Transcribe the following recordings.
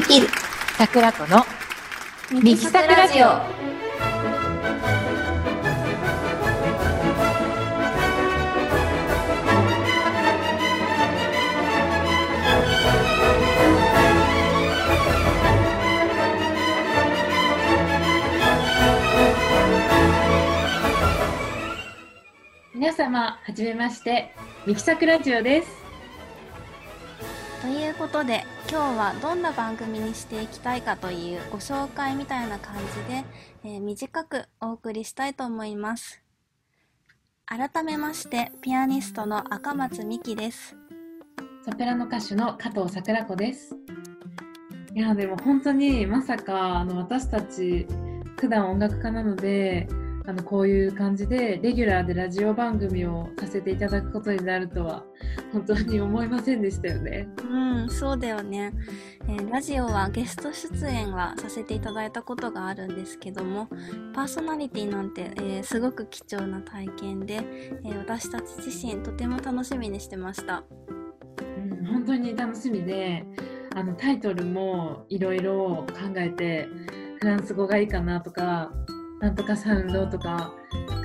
できる。桜子のミキサクラジオ。皆様はじめまして。ミキサクラジオですということで今日はどんな番組にしていきたいかというご紹介みたいな感じで、えー短くお送りしたいと思います改めましてピアニストの赤松美希ですソプラノ歌手の加藤桜子です。いやでも本当にまさかあの私たち普段音楽家なのであのこういう感じでレギュラーでラジオ番組をさせていただくことになるとは本当に思いませんでしたよね。うんそうだよね、えーラジオはゲスト出演はさせていただいたことがあるんですけどもパーソナリティなんて、えーすごく貴重な体験で、えー私たち自身とても楽しみにしてましたうん、本当に楽しみであのタイトルもいろいろ考えてフランス語がいいかなとかなんとかサウンドとか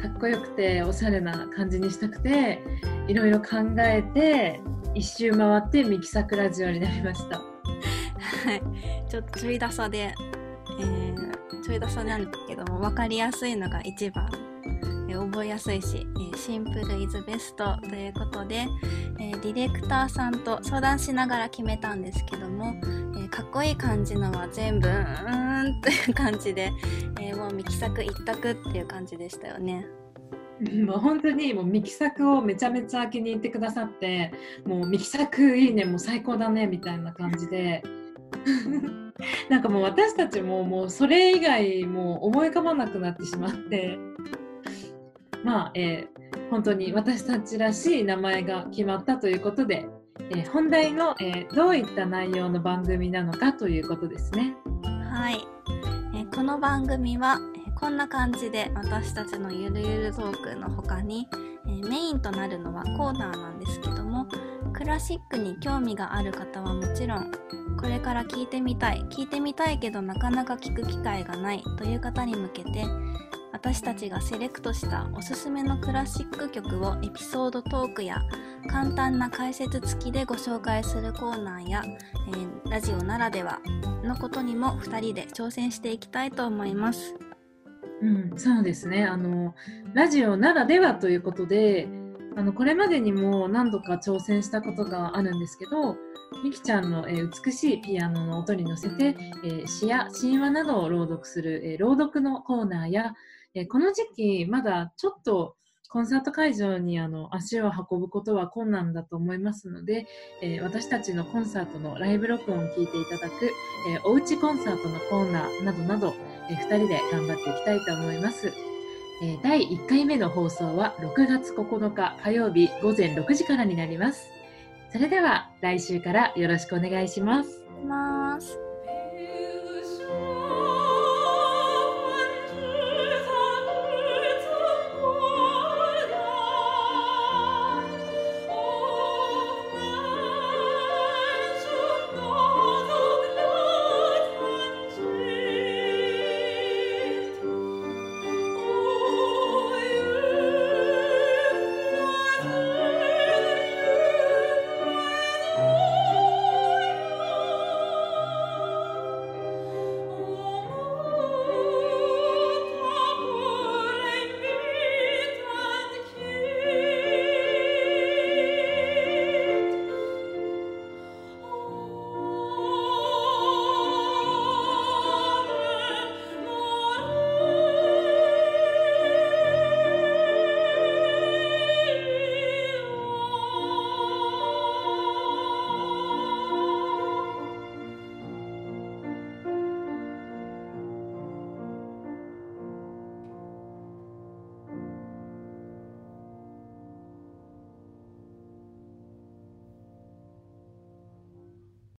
かっこよくておしゃれな感じにしたくていろいろ考えて一周回ってミキサクラジオになりました。はい、ちょっとちょいださで、えーちょいださなんですけども、分かりやすいのが一番、覚えやすいし、えーシンプルイズベストということで、えーディレクターさんと相談しながら決めたんですけども、えーかっこいい感じのは全部、うーんという感じで、えーもうミキサク一択っていう感じでしたよね。もう本当にもうミキサクをめちゃめちゃ気に入ってくださってもうミキサクいいねもう最高だねみたいな感じで なんかもう私たちももうそれ以外もう思い浮かばなくなってしまってまあ、えー本当に私たちらしい名前が決まったということで、えー本題の、えーどういった内容の番組なのかということですね。はい、えーこの番組は、えこんな感じで私たちのゆるゆるトークの他に、えメインとなるのはコーナーなんですけどもクラシックに興味がある方はもちろんこれから聞いてみたい聞いてみたいけどなかなか聞く機会がないという方に向けて私たちがセレクトしたおすすめのクラシック曲をエピソードトークや簡単な解説付きでご紹介するコーナーや、えーラジオならではのことにも2人で挑戦していきたいと思います。うん、そうですねあのラジオならではということであのこれまでにも何度か挑戦したことがあるんですけどみきちゃんの、えー美しいピアノの音に乗せて、えー詩や神話などを朗読する、えー朗読のコーナーや、えーこの時期まだちょっとコンサート会場にあの足を運ぶことは困難だと思いますので、えー私たちのコンサートのライブ録音を聞いていただく、えーおうちコンサートのコーナーなどなどえー2人で頑張っていきたいと思います。えー第1回目の放送は6月9日火曜日午前6時からになります。それでは来週からよろしくお願いします。いきます。